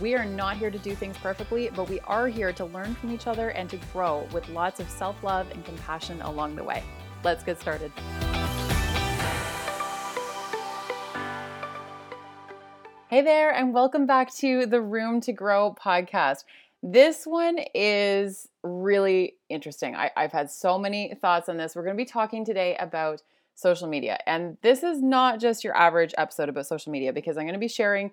We are not here to do things perfectly, but we are here to learn from each other and to grow with lots of self love and compassion along the way. Let's get started. Hey there, and welcome back to the Room to Grow podcast. This one is really interesting. I, have had so many thoughts on this. We're going to be talking today about social media. And this is not just your average episode about social media because I'm going to be sharing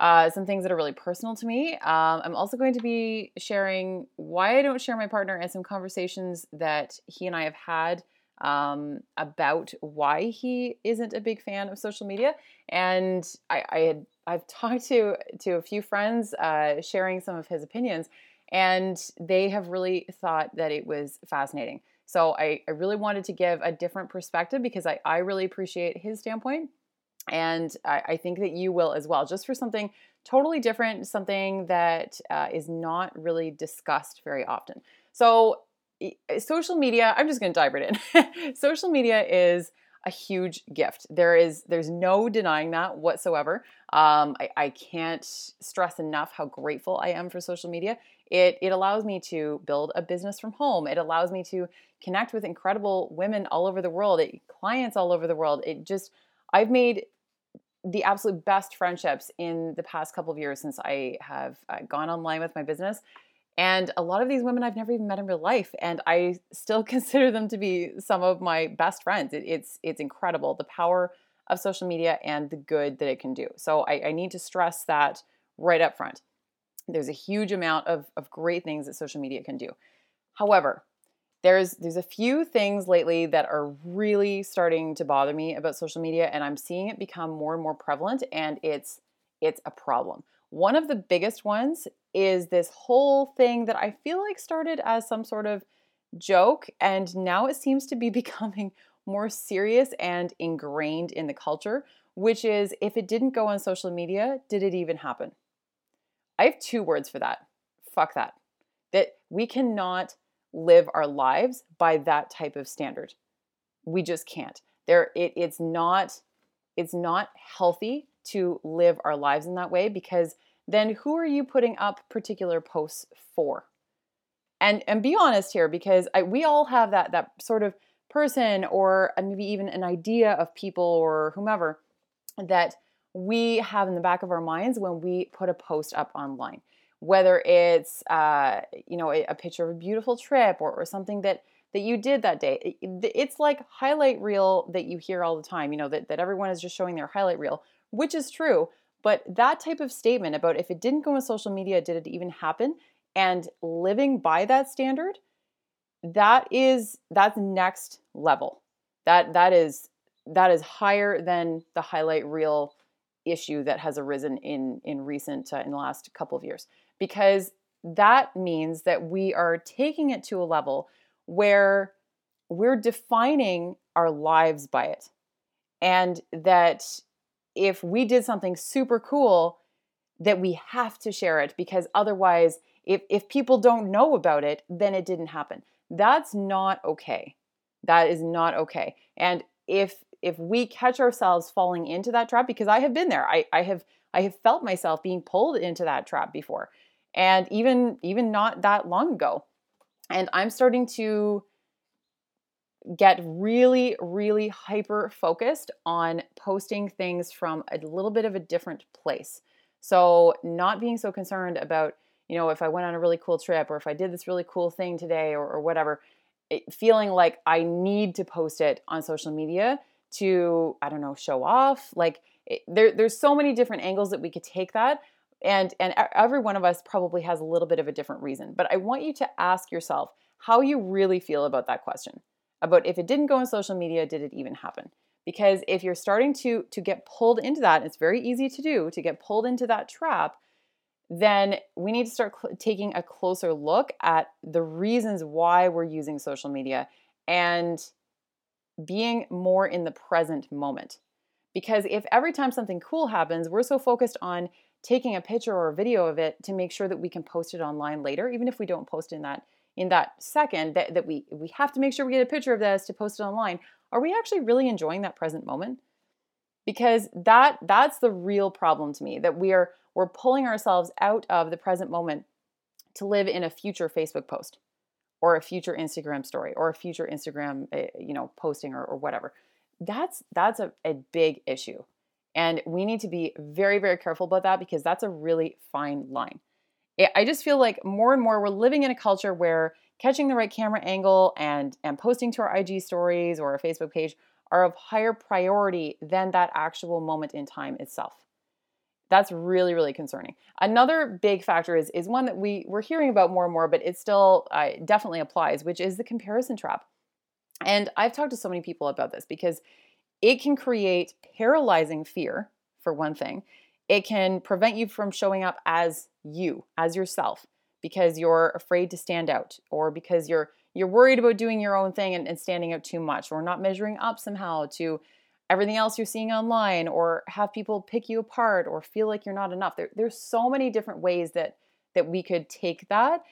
uh, some things that are really personal to me. Um, I'm also going to be sharing why I don't share my partner and some conversations that he and I have had um, about why he isn't a big fan of social media. And I, I had I've talked to to a few friends uh, sharing some of his opinions, and they have really thought that it was fascinating. So I, I really wanted to give a different perspective because I, I really appreciate his standpoint and I, I, think that you will as well, just for something totally different, something that uh, is not really discussed very often. So, social media, I'm just going to dive right in. social media is a huge gift. There is there's no denying that whatsoever. Um, I, I can't stress enough how grateful I am for social media. It it allows me to build a business from home. It allows me to connect with incredible women all over the world, it, clients all over the world. It just I've made the absolute best friendships in the past couple of years since I have uh, gone online with my business. And a lot of these women I've never even met in real life, and I still consider them to be some of my best friends. It, it's it's incredible the power of social media and the good that it can do. So I, I need to stress that right up front. There's a huge amount of, of great things that social media can do. However, there's there's a few things lately that are really starting to bother me about social media and i'm seeing it become more and more prevalent and it's it's a problem. One of the biggest ones is this whole thing that i feel like started as some sort of joke and now it seems to be becoming more serious and ingrained in the culture which is if it didn't go on social media did it even happen? I have two words for that. Fuck that. That we cannot live our lives by that type of standard. We just can't. There it, it's not it's not healthy to live our lives in that way because then who are you putting up particular posts for? And and be honest here because I, we all have that that sort of person or uh, maybe even an idea of people or whomever that we have in the back of our minds when we put a post up online whether it's uh, you know a, a, picture of a beautiful trip or, or something that that you did that day it's like highlight reel that you hear all the time you know that, that everyone is just showing their highlight reel which is true but that type of statement about if it didn't go on social media did it even happen? And living by that standard that is that's next level. That that is that is higher than the highlight reel issue that has arisen in in recent uh, in the last couple of years because that means that we are taking it to a level where we're defining our lives by it. And that if we did something super cool, that we have to share it because otherwise, if, if people don't know about it, then it didn't happen. That's not okay. That is not okay. And if if we catch ourselves falling into that trap, because I have been there, I, I have I have felt myself being pulled into that trap before and even even not that long ago. And i'm starting to get really really hyper focused on posting things from a little bit of a different place. So not being so concerned about you know if i went on a really cool trip or if i did this really cool thing today or, or whatever it, feeling like i need to post it on social media to i don't know show off like it, there, there's so many different angles that we could take that and and every one of us probably has a little bit of a different reason but i want you to ask yourself how you really feel about that question about if it didn't go on social media did it even happen because if you're starting to to get pulled into that it's very easy to do to get pulled into that trap then we need to start cl- taking a closer look at the reasons why we're using social media and being more in the present moment. Because if every time something cool happens, we're so focused on taking a picture or a video of it to make sure that we can post it online later, even if we don't post in that in that second that, that we we have to make sure we get a picture of this to post it online, are we actually really enjoying that present moment? Because that that's the real problem to me that we are we're pulling ourselves out of the present moment to live in a future Facebook post or a future Instagram story or a future Instagram eh, you know posting or, or whatever. That's that's a, a big issue. And we need to be very, very careful about that because that's a really fine line. I just feel like more and more we're living in a culture where catching the right camera angle and, and posting to our IG stories or our Facebook page are of higher priority than that actual moment in time itself. That's really, really concerning. Another big factor is, is one that we, we're hearing about more and more, but it still uh, definitely applies, which is the comparison trap. And I've talked to so many people about this because it can create paralyzing fear, for one thing. It can prevent you from showing up as you, as yourself, because you're afraid to stand out or because you're you're worried about doing your own thing and, and standing out too much or not measuring up somehow to everything else you're seeing online or have people pick you apart or feel like you're not enough. There, there's so many different ways that that we could take that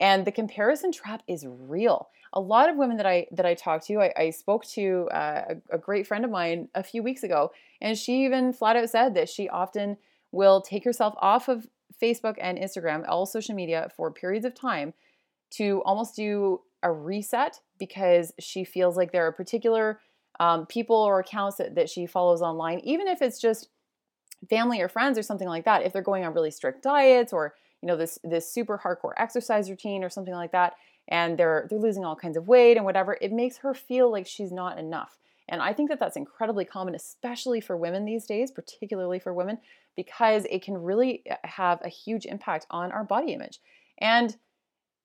and the comparison trap is real. A lot of women that I that I talked to, I, I spoke to uh, a, a great friend of mine a few weeks ago, and she even flat out said that she often will take herself off of Facebook and Instagram, all social media, for periods of time to almost do a reset because she feels like there are particular um, people or accounts that, that she follows online, even if it's just family or friends or something like that, if they're going on really strict diets or you know this this super hardcore exercise routine or something like that and they're they're losing all kinds of weight and whatever it makes her feel like she's not enough. And i think that that's incredibly common especially for women these days particularly for women because it can really uh, have a huge impact on our body image. And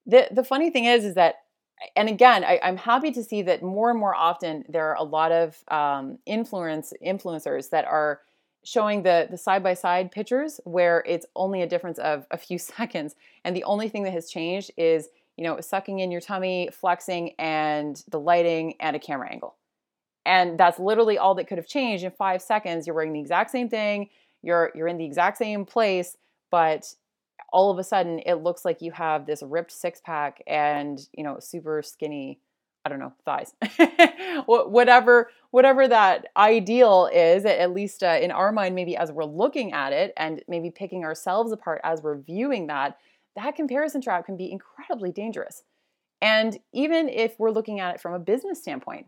the the funny thing is is that and again I, am happy to see that more and more often there are a lot of um, influence influencers that are showing the the side by side pictures where it's only a difference of a few seconds. And the only thing that has changed is you know sucking in your tummy flexing and the lighting and a camera angle. And that's literally all that could have changed in 5 seconds. You're wearing the exact same thing. You're you're in the exact same place but all of a sudden it looks like you have this ripped six pack and you know super skinny I don't know, thighs, whatever, whatever that ideal is, at least uh, in our mind, maybe as we're looking at it and maybe picking ourselves apart as we're viewing that, that comparison trap can be incredibly dangerous. And even if we're looking at it from a business standpoint,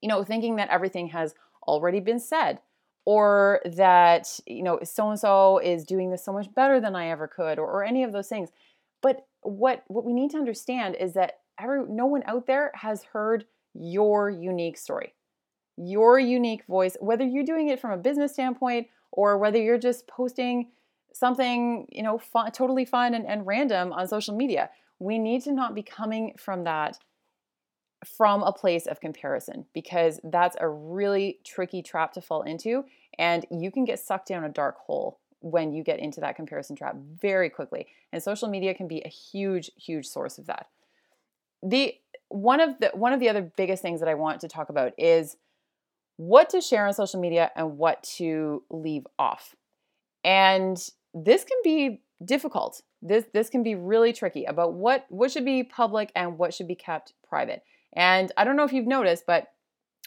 you know, thinking that everything has already been said or that, you know, so and so is doing this so much better than I ever could or, or any of those things. But what what we need to understand is that every no one out there has heard your unique story your unique voice whether you're doing it from a business standpoint or whether you're just posting something you know totally fun and, and random on social media we need to not be coming from that from a place of comparison because that's a really tricky trap to fall into and you can get sucked down a dark hole when you get into that comparison trap very quickly and social media can be a huge huge source of that the one of the one of the other biggest things that I want to talk about is what to share on social media and what to leave off. And this can be difficult. This this can be really tricky about what what should be public and what should be kept private. And I don't know if you've noticed, but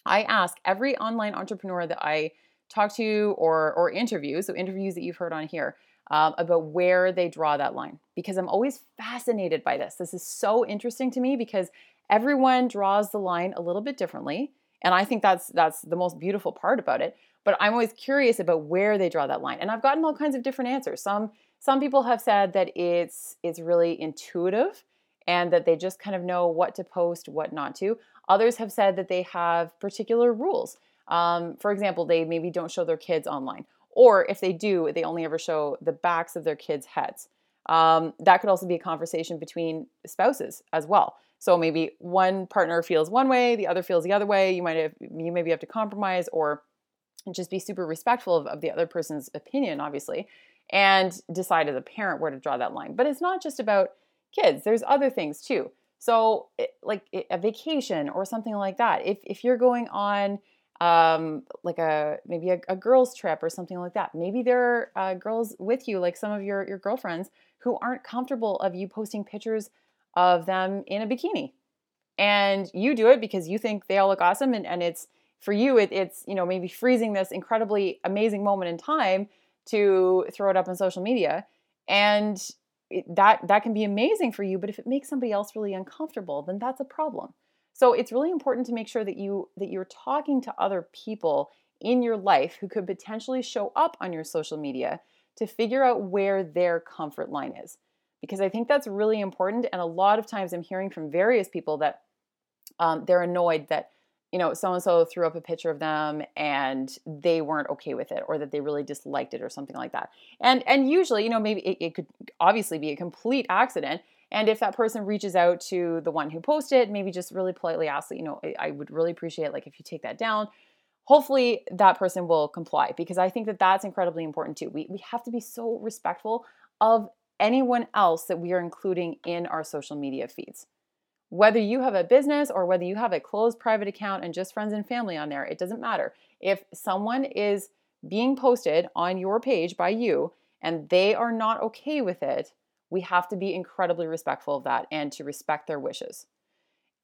I ask every online entrepreneur that I talk to or or interview, so interviews that you've heard on here, um, about where they draw that line because I'm always fascinated by this. This is so interesting to me because everyone draws the line a little bit differently, and I think that's that's the most beautiful part about it. But I'm always curious about where they draw that line, and I've gotten all kinds of different answers. Some some people have said that it's it's really intuitive and that they just kind of know what to post, what not to. Others have said that they have particular rules. Um, for example, they maybe don't show their kids online, or if they do, they only ever show the backs of their kids' heads. Um, that could also be a conversation between spouses as well. So maybe one partner feels one way, the other feels the other way. You might have you maybe have to compromise or just be super respectful of, of the other person's opinion, obviously. and decide as a parent where to draw that line. But it's not just about kids, there's other things too. So, like a vacation or something like that. If, if you're going on um, like a maybe a, a, girls trip or something like that. Maybe there are uh, girls with you, like some of your your girlfriends, who aren't comfortable of you posting pictures of them in a bikini, and you do it because you think they all look awesome, and, and it's for you it, it's you know maybe freezing this incredibly amazing moment in time to throw it up on social media, and it, that that can be amazing for you. But if it makes somebody else really uncomfortable, then that's a problem. So it's really important to make sure that you that you're talking to other people in your life who could potentially show up on your social media to figure out where their comfort line is. Because I think that's really important. And a lot of times I'm hearing from various people that um, they're annoyed that, you know, so and so threw up a picture of them and they weren't okay with it or that they really disliked it or something like that. And and usually, you know, maybe it, it could obviously be a complete accident and if that person reaches out to the one who posted, maybe just really politely ask, that, you know, I would really appreciate like if you take that down. Hopefully that person will comply because I think that that's incredibly important too. We, we have to be so respectful of anyone else that we are including in our social media feeds. Whether you have a business or whether you have a closed private account and just friends and family on there, it doesn't matter. If someone is being posted on your page by you and they are not okay with it, we have to be incredibly respectful of that and to respect their wishes.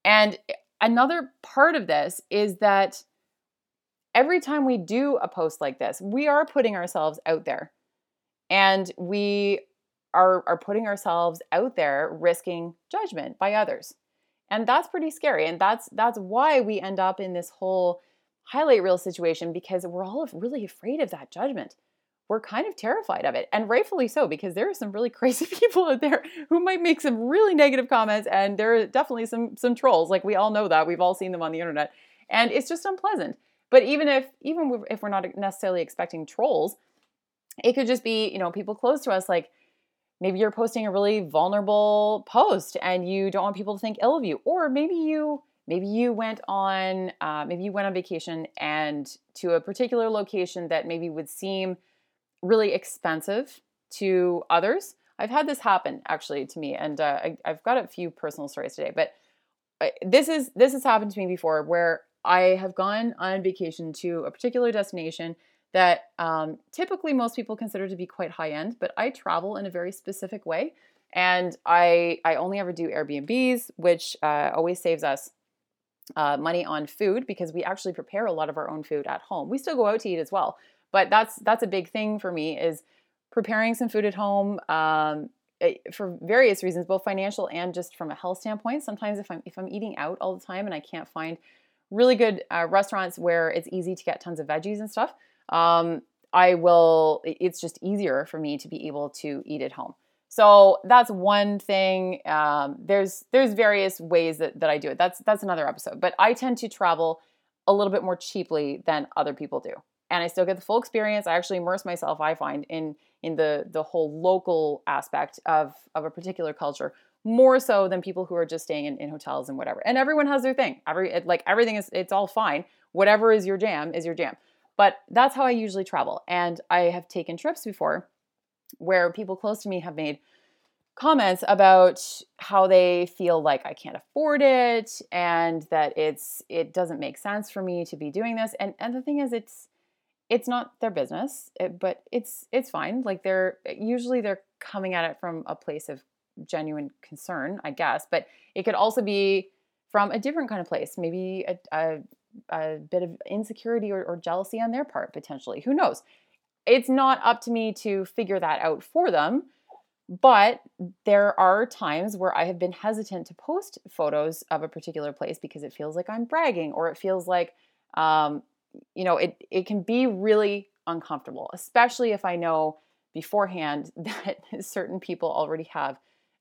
And another part of this is that every time we do a post like this, we are putting ourselves out there and we are, are putting ourselves out there risking judgment by others. And that's pretty scary. And that's that's why we end up in this whole highlight reel situation because we're all really afraid of that judgment. We're kind of terrified of it and rightfully so because there are some really crazy people out there who might make some really negative comments and there are definitely some some trolls. Like we all know that. We've all seen them on the internet. And it's just unpleasant. But even if even if we're not necessarily expecting trolls it could just be you know people close to us like maybe you're posting a really vulnerable post and you don't want people to think ill of you or maybe you maybe you went on uh, maybe you went on vacation and to a particular location that maybe would seem really expensive to others. I've had this happen actually to me, and uh, I, have got a few personal stories today. But this is this has happened to me before, where I have gone on vacation to a particular destination that um, typically most people consider to be quite high end, but I travel in a very specific way, and I I only ever do Airbnbs, which uh, always saves us uh, money on food because we actually prepare a lot of our own food at home. We still go out to eat as well, but that's that's a big thing for me is preparing some food at home um, eh, for various reasons, both financial and just from a health standpoint. Sometimes if I'm if I'm eating out all the time and I can't find really good uh, restaurants where it's easy to get tons of veggies and stuff, um, I will. It's just easier for me to be able to eat at home. So that's one thing. Um, there's there's various ways that, that I do it. That's that's another episode. But I tend to travel a little bit more cheaply than other people do and I still get the full experience. I actually immerse myself, I find, in in the the whole local aspect of of a particular culture more so than people who are just staying in, in hotels and whatever. And everyone has their thing. Every like everything is it's all fine. Whatever is your jam is your jam. But that's how I usually travel. And I have taken trips before where people close to me have made comments about how they feel like I can't afford it and that it's it doesn't make sense for me to be doing this. And and the thing is it's it's not their business, eh, but it's it's fine. Like they're usually they're coming at it from a place of genuine concern, I guess. But it could also be from a different kind of place, maybe a, a, a bit of insecurity or, or jealousy on their part, potentially. Who knows? It's not up to me to figure that out for them. But there are times where I have been hesitant to post photos of a particular place because it feels like I'm bragging or it feels like um, you know, it it can be really uncomfortable, especially if I know beforehand that certain people already have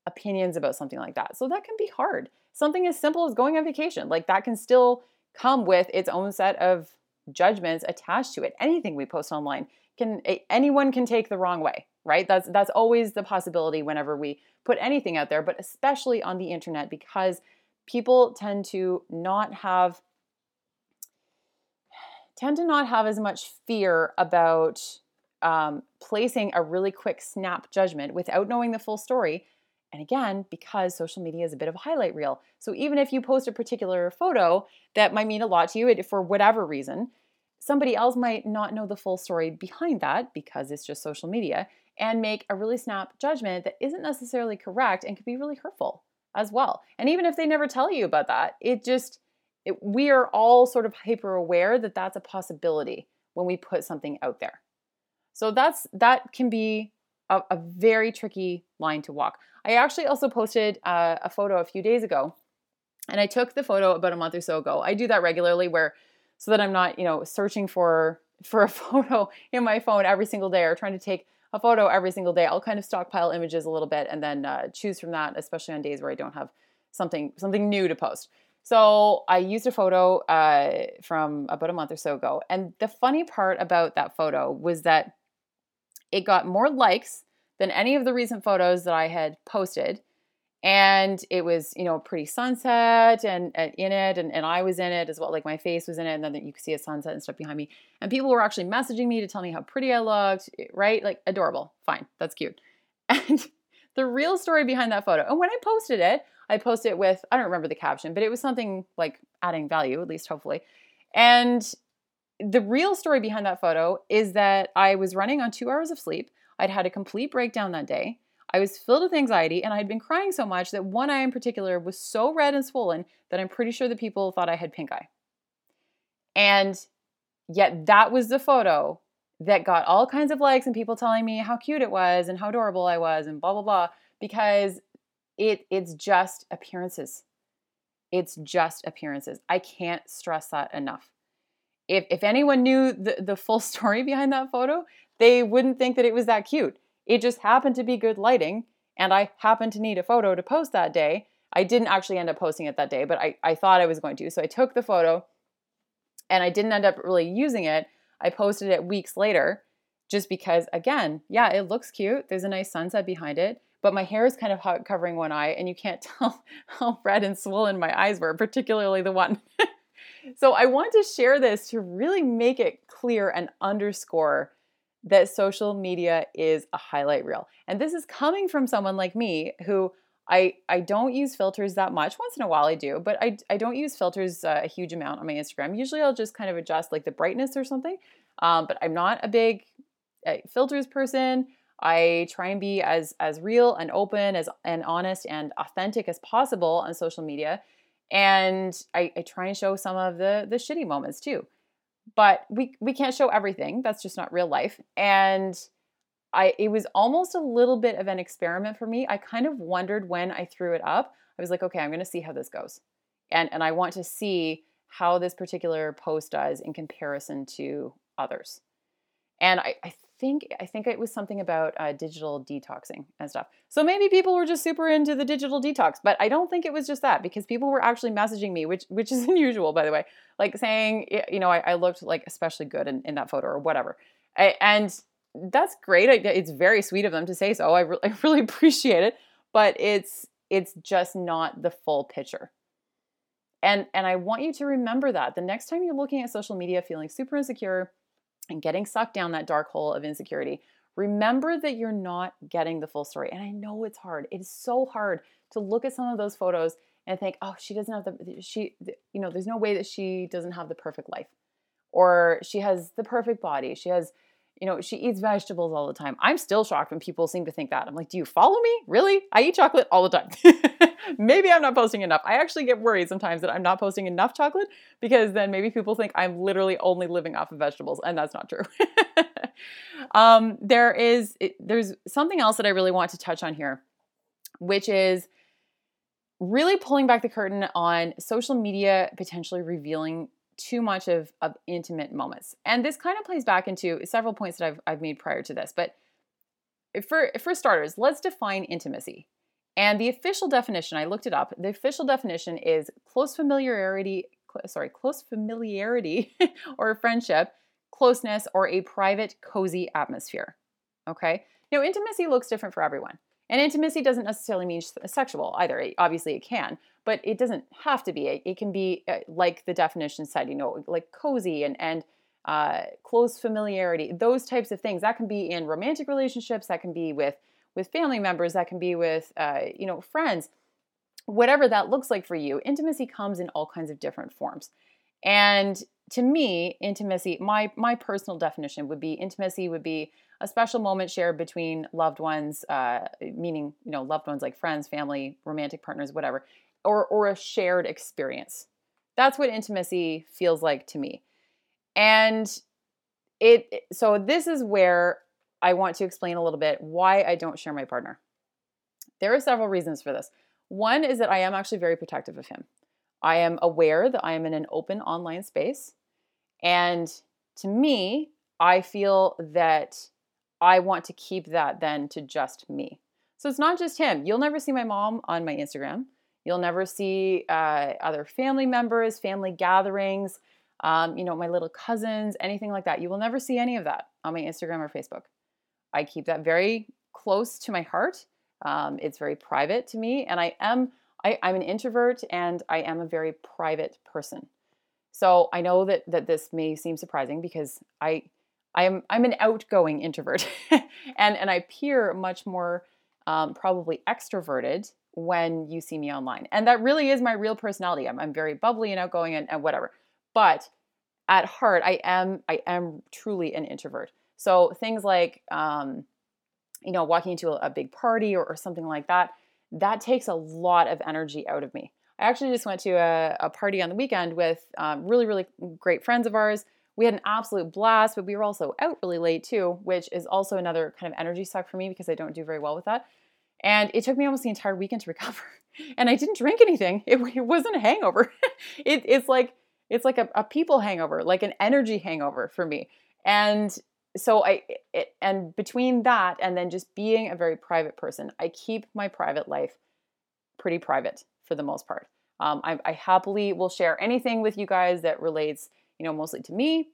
opinions about something like that. So that can be hard. Something as simple as going on vacation, like that can still come with its own set of judgments attached to it. Anything we post online can anyone can take the wrong way, right? That's that's always the possibility whenever we put anything out there, but especially on the internet because people tend to not have tend to not have as much fear about um, placing a really quick snap judgment without knowing the full story. And again, because social media is a bit of a highlight reel. So even if you post a particular photo that might mean a lot to you for whatever reason, somebody else might not know the full story behind that because it's just social media and make a really snap judgment that isn't necessarily correct and could be really hurtful as well. And even if they never tell you about that, it just, it, we are all sort of hyper aware that that's a possibility when we put something out there. So that's that can be a, a very tricky line to walk. I actually also posted uh, a photo a few days ago, and I took the photo about a month or so ago. I do that regularly, where so that I'm not, you know, searching for for a photo in my phone every single day or trying to take a photo every single day. I'll kind of stockpile images a little bit and then uh, choose from that, especially on days where I don't have something something new to post. So I used a photo uh, from about a month or so ago, and the funny part about that photo was that it got more likes than any of the recent photos that I had posted. And it was, you know, pretty sunset and, and in it, and, and I was in it as well. Like my face was in it, and then you could see a sunset and stuff behind me. And people were actually messaging me to tell me how pretty I looked, eh, right? Like adorable. Fine, that's cute. And the real story behind that photo, and when I posted it, I posted it with, I don't remember the caption, but it was something like adding value, at least hopefully. And the real story behind that photo is that I was running on two hours of sleep. I'd had a complete breakdown that day. I was filled with anxiety and I had been crying so much that one eye in particular was so red and swollen that I'm pretty sure the people thought I had pink eye. And yet, that was the photo that got all kinds of likes and people telling me how cute it was and how adorable I was and blah, blah, blah, because it, it's just appearances. It's just appearances. I can't stress that enough if, if anyone knew the, the full story behind that photo, they wouldn't think that it was that cute. It just happened to be good lighting, and I happened to need a photo to post that day. I didn't actually end up posting it that day, but I, I thought I was going to. So I took the photo and I didn't end up really using it. I posted it weeks later just because, again, yeah, it looks cute. There's a nice sunset behind it, but my hair is kind of covering one eye, and you can't tell how red and swollen my eyes were, particularly the one so I want to share this to really make it clear and underscore that social media is a highlight reel. And this is coming from someone like me who I, I don't use filters that much. Once in a while I do, but I, I don't use filters uh, a huge amount on my Instagram. Usually I'll just kind of adjust like the brightness or something. Um, but I'm not a big uh, filters person. I try and be as as real and open as and honest and authentic as possible on social media and I, I try and show some of the the shitty moments too. But we we can't show everything. That's just not real life. And i it was almost a little bit of an experiment for me. I kind of wondered when i threw it up. I was like okay i'm going to see how this goes. And and i want to see how this particular post does in comparison to others. And i, I think I think it was something about uh, digital detoxing and stuff. So maybe people were just super into the digital detox, but I don't think it was just that because people were actually messaging me, which which is unusual by the way, like saying you know I, I looked like especially good in, in that photo or whatever, I, and that's great. It's very sweet of them to say so. I, re- I really appreciate it, but it's it's just not the full picture. And and I want you to remember that the next time you're looking at social media feeling super insecure and getting sucked down that dark hole of insecurity, remember that you're not getting the full story. And I know it's hard. It is so hard to look at some of those photos and think, oh, she doesn't have the, she, you know, there's no way that she doesn't have the perfect life. Or she has the perfect body. She has, you know, she eats vegetables all the time. I'm still shocked when people seem to think that. I'm like, do you follow me? Really? I eat chocolate all the time. maybe I'm not posting enough. I actually get worried sometimes that I'm not posting enough chocolate because then maybe people think I'm literally only living off of vegetables, and that's not true. um, there is it, there's something else that I really want to touch on here, which is really pulling back the curtain on social media potentially revealing too much of, of intimate moments. And this kind of plays back into several points that I've, I've made prior to this. But for, for starters, let's define intimacy. And the official definition, I looked it up. The official definition is close familiarity, sorry, close familiarity or friendship, closeness, or a private, cozy atmosphere. Okay? Now, intimacy looks different for everyone. And intimacy doesn't necessarily mean sexual either. Obviously, it can, but it doesn't have to be. It, can be uh, like the definition said, you know, like cozy and and uh, close familiarity, those types of things. That can be in romantic relationships, that can be with with family members, that can be with uh, you know friends, whatever that looks like for you. Intimacy comes in all kinds of different forms, and to me, intimacy, my my personal definition would be intimacy would be a special moment shared between loved ones, uh, meaning you know loved ones like friends, family, romantic partners, whatever, or or a shared experience. That's what intimacy feels like to me. And it so this is where I want to explain a little bit why I don't share my partner. There are several reasons for this. One is that I am actually very protective of him. I am aware that I am in an open online space. And to me, I feel that I want to keep that then to just me. So it's not just him. You'll never see my mom on my Instagram. You'll never see uh, other family members, family gatherings um, you know, my little cousins, anything like that. You will never see any of that on my Instagram or Facebook. I keep that very close to my heart. Um, it's very private to me, and I am I, I'm an introvert and I am a very private person. So I know that that this may seem surprising because I I'm I'm an outgoing introvert, and and I appear much more um, probably extroverted when you see me online, and that really is my real personality. I'm I'm very bubbly and outgoing and, and whatever. But at heart, I am I am truly an introvert. So things like um, you know walking into a, a big party or, or, something like that, that takes a lot of energy out of me. I actually just went to a, a party on the weekend with um, really really great friends of ours. We had an absolute blast, but we were also out really late too, which is also another kind of energy suck for me because I don't do very well with that. And it took me almost the entire weekend to recover. And I didn't drink anything. It, it wasn't a hangover. it, it's like it's like a, a people hangover, like an energy hangover for me. And so I it, and between that and then just being a very private person, I keep my private life pretty private for the most part. Um, I, I happily will share anything with you guys that relates, you know, mostly to me.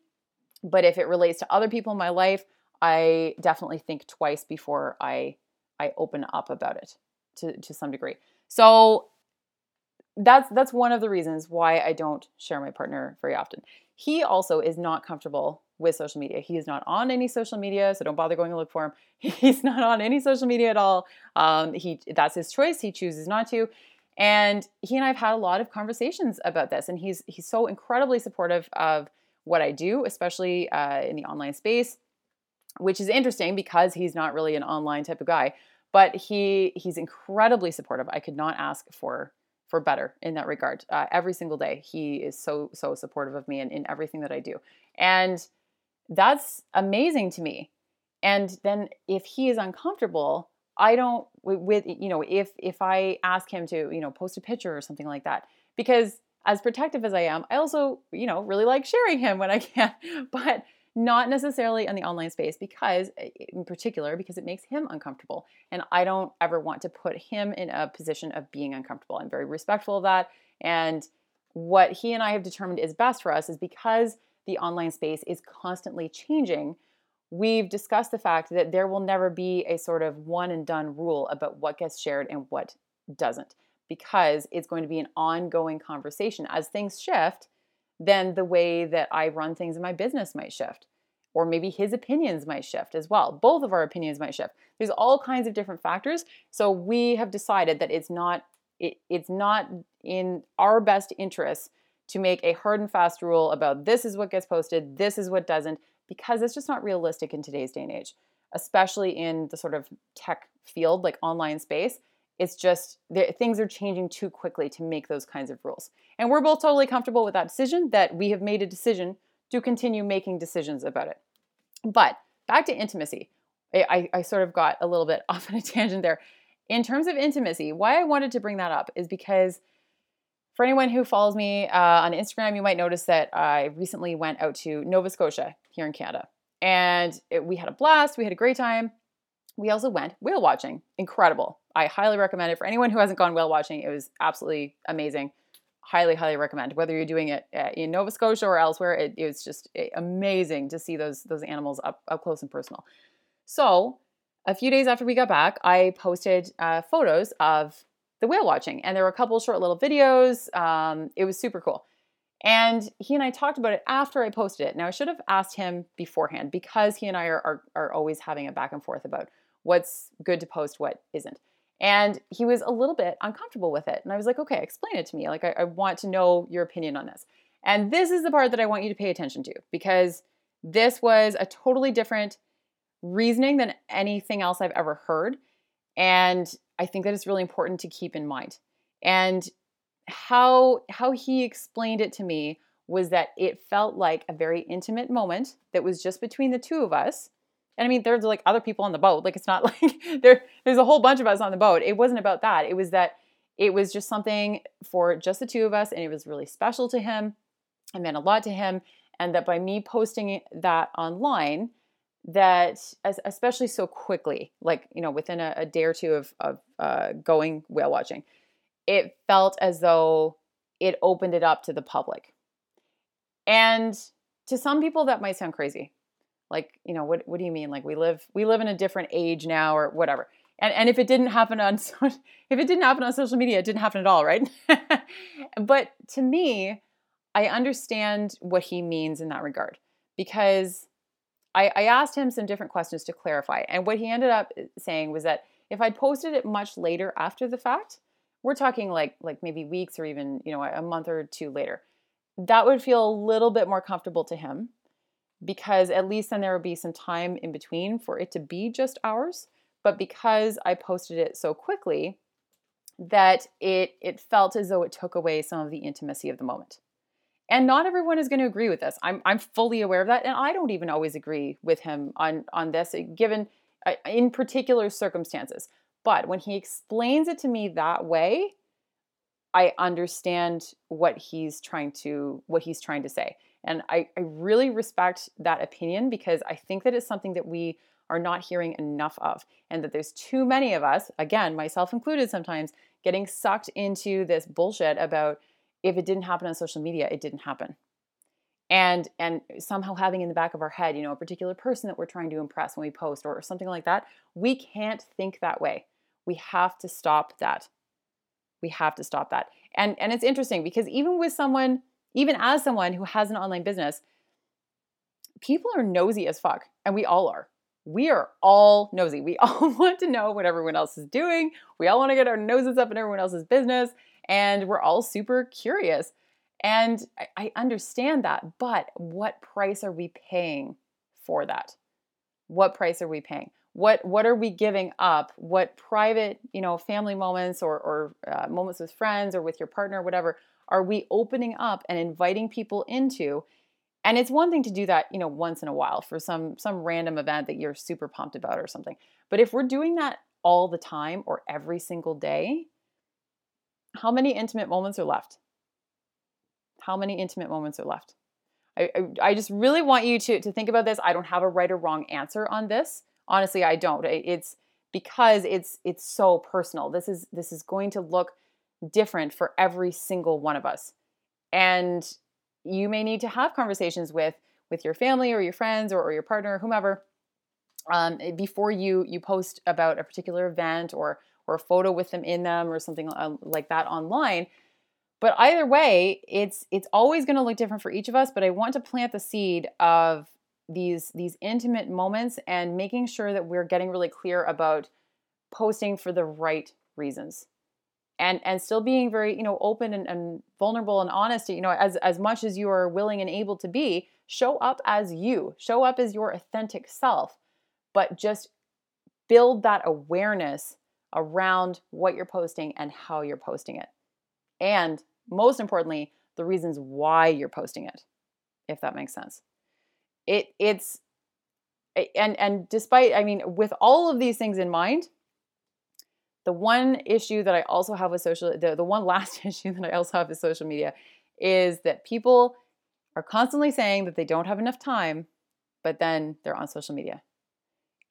But if it relates to other people in my life, I definitely think twice before I I open up about it to to some degree. So that's that's one of the reasons why I don't share my partner very often. He also is not comfortable with social media. He is not on any social media, so don't bother going to look for him. He's not on any social media at all. Um, he that's his choice. He chooses not to. And he and I've had a lot of conversations about this, and he's he's so incredibly supportive of what I do, especially uh, in the online space, which is interesting because he's not really an online type of guy. But he he's incredibly supportive. I could not ask for for better in that regard. Uh, every single day, he is so so supportive of me and in everything that I do, and that's amazing to me. And then if he is uncomfortable, I don't with you know if if I ask him to you know post a picture or something like that. Because as protective as I am, I also you know really like sharing him when I can, but not necessarily in the online space because eh, in particular because it makes him uncomfortable. And i don't ever want to put him in a position of being uncomfortable. I'm very respectful of that. And what he and i have determined is best for us is because the online space is constantly changing we've discussed the fact that there will never be a sort of one and done rule about what gets shared and what doesn't because it's going to be an ongoing conversation as things shift then the way that I run things in my business might shift. Or maybe his opinions might shift as well. Both of our opinions might shift. There's all kinds of different factors. So we have decided that it's not it, it's not in our best interest to make a hard and fast rule about this is what gets posted, this is what doesn't, because it's just not realistic in today's day and age, especially in the sort of tech field like online space. It's just things are changing too quickly to make those kinds of rules. And we're both totally comfortable with that decision that we have made a decision to continue making decisions about it. But back to intimacy. I, I sort of got a little bit off on a tangent there. In terms of intimacy, why I wanted to bring that up is because for anyone who follows me uh, on Instagram, you might notice that I recently went out to Nova Scotia here in Canada. And it, we had a blast, we had a great time. We also went whale watching. Incredible. I highly recommend it for anyone who hasn't gone whale watching. It was absolutely amazing. Highly, highly recommend. Whether you're doing it uh, in Nova Scotia or elsewhere, it, it was just eh, amazing to see those those animals up up close and personal. So, a few days after we got back, I posted uh, photos of the whale watching, and there were a couple short little videos. Um, it was super cool. And he and I talked about it after I posted it. Now, I should have asked him beforehand because he and I are, are, are always having a back and forth about what's good to post, what isn't. And he was a little bit uncomfortable with it. And I was like, okay, explain it to me. Like, I, I want to know your opinion on this. And this is the part that I want you to pay attention to because this was a totally different reasoning than anything else I've ever heard. And I think that it's really important to keep in mind. And how how he explained it to me was that it felt like a very intimate moment that was just between the two of us. And I mean, there's like other people on the boat. Like it's not like there there's a whole bunch of us on the boat. It wasn't about that. It was that it was just something for just the two of us and it was really special to him. It meant a lot to him and that by me posting that online that especially so quickly like you know within a, a day or two of, of uh, going whale watching it felt as though it opened it up to the public. And to some people that might sound crazy. Like, you know, what what do you mean? Like we live we live in a different age now or whatever. And and if it didn't happen on if it didn't happen on social media, it didn't happen at all, right? but to me, I understand what he means in that regard because I, I asked him some different questions to clarify. And what he ended up uh, saying was that if I'd posted it much later after the fact, we're talking like like maybe weeks or even you know a month or two later that would feel a little bit more comfortable to him because at least then there would be some time in between for it to be just ours but because i posted it so quickly that it it felt as though it took away some of the intimacy of the moment and not everyone is going to agree with this i'm, I'm fully aware of that and i don't even always agree with him on on this given uh, in particular circumstances but when he explains it to me that way, I understand what he's trying to what he's trying to say. And I, I really respect that opinion because I think that it's something that we are not hearing enough of. And that there's too many of us, again, myself included sometimes, getting sucked into this bullshit about if it didn't happen on social media, it didn't happen. And and somehow having in the back of our head you know a particular person that we're trying to impress when we post or, something like that we can't think that way. We have to stop that. We have to stop that. And and it's interesting because even with someone even as someone who has an online business people are nosy as fuck and we all are. We are all nosy. We all want to know what everyone else is doing. We all want to get our noses up in everyone else's business and we're all super curious and I, understand that, but what price are we paying for that? What price are we paying? What what are we giving up? What private, you know, family moments or or uh, moments with friends or with your partner, whatever, are we opening up and inviting people into? And it's one thing to do that, you know, once in a while for some some random event that you're super pumped about or something. But if we're doing that all the time or every single day, how many intimate moments are left? How many intimate moments are left? I, I, I, just really want you to, to think about this. I don't have a right or wrong answer on this. Honestly, I don't. It's because it's it's so personal. This is this is going to look different for every single one of us. And you may need to have conversations with with your family or your friends or, or your partner or whomever um, before you you post about a particular event or or a photo with them in them or something uh, like that online but either way, it's it's always going to look different for each of us, but I want to plant the seed of these these intimate moments and making sure that we're getting really clear about posting for the right reasons. And and still being very, you know, open and, and vulnerable and honest, you know, as as much as you are willing and able to be, show up as you. Show up as your authentic self. But just build that awareness around what you're posting and how you're posting it. And most importantly, the reasons why you're posting it, if that makes sense. It it's and and despite I mean with all of these things in mind, the one issue that I also have with social the, the one last issue that I also have with social media is that people are constantly saying that they don't have enough time, but then they're on social media.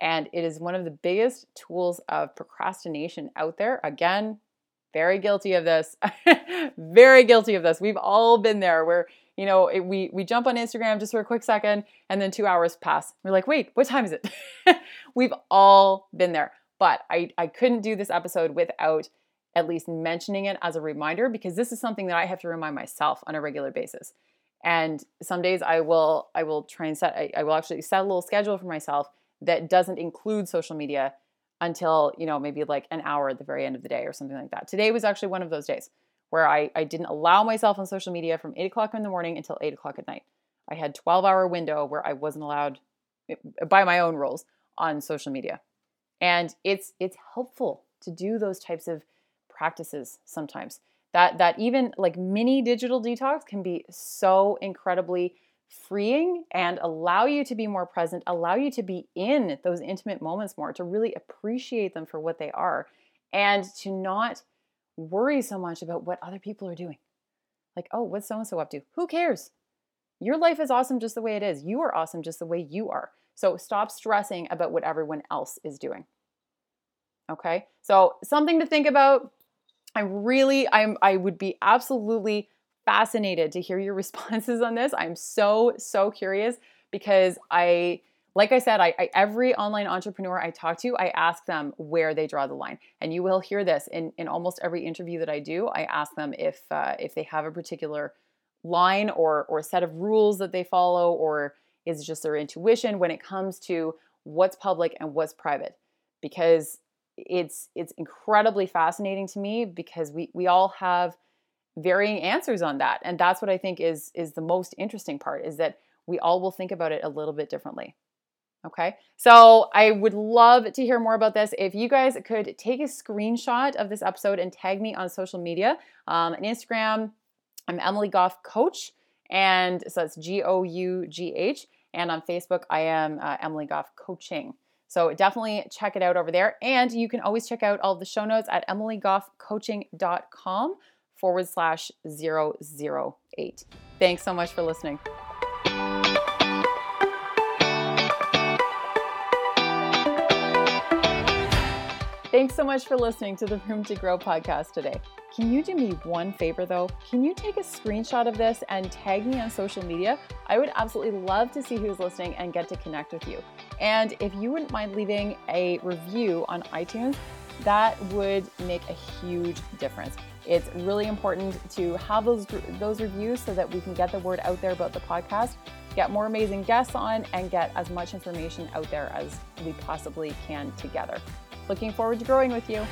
And it is one of the biggest tools of procrastination out there. Again, very guilty of this. very guilty of this. We've all been there where, you know, it, we we jump on Instagram just for a quick second and then 2 hours pass. We're like, "Wait, what time is it?" We've all been there. But I I couldn't do this episode without at least mentioning it as a reminder because this is something that I have to remind myself on a regular basis. And some days I will I will try and set I, I will actually set a little schedule for myself that doesn't include social media until you know maybe like an hour at the very end of the day or something like that. Today was actually one of those days where I, I didn't allow myself on social media from 8 o'clock in the morning until 8 o'clock at night. I had 12 hour window where I wasn't allowed eh, by my own rules on social media. And it's it's helpful to do those types of practices sometimes. That that even like mini digital detox can be so incredibly freeing and allow you to be more present, allow you to be in those intimate moments more, to really appreciate them for what they are, and to not worry so much about what other people are doing. Like, oh, what's so and so up to? Who cares? Your life is awesome just the way it is. You are awesome just the way you are. So stop stressing about what everyone else is doing. Okay? So, something to think about. I really I'm I would be absolutely fascinated to hear your responses on this. I'm so so curious because I like I said, I, I, every online entrepreneur I talk to, I ask them where they draw the line, and you will hear this in, in almost every interview that I do. I ask them if uh, if they have a particular line or or set of rules that they follow, or is it just their intuition when it comes to what's public and what's private, because it's it's incredibly fascinating to me because we we all have varying answers on that, and that's what I think is is the most interesting part is that we all will think about it a little bit differently. Okay, so I would love to hear more about this. If you guys could take a screenshot of this episode and tag me on social media, um, on Instagram, I'm Emily Gough Coach, and so it's G O U G H, and on Facebook, I am uh, Emily Gough Coaching. So definitely check it out over there. And you can always check out all the show notes at emilygoughcoaching.com forward slash 008. Thanks so much for listening. Thanks so much for listening to the Room to Grow podcast today. Can you do me one favor though? Can you take a screenshot of this and tag me on social media? I would absolutely love to see who's listening and get to connect with you. And if you wouldn't mind leaving a review on iTunes, that would make a huge difference. It's really important to have those those reviews so that we can get the word out there about the podcast, get more amazing guests on, and get as much information out there as we possibly can together. Looking forward to growing with you.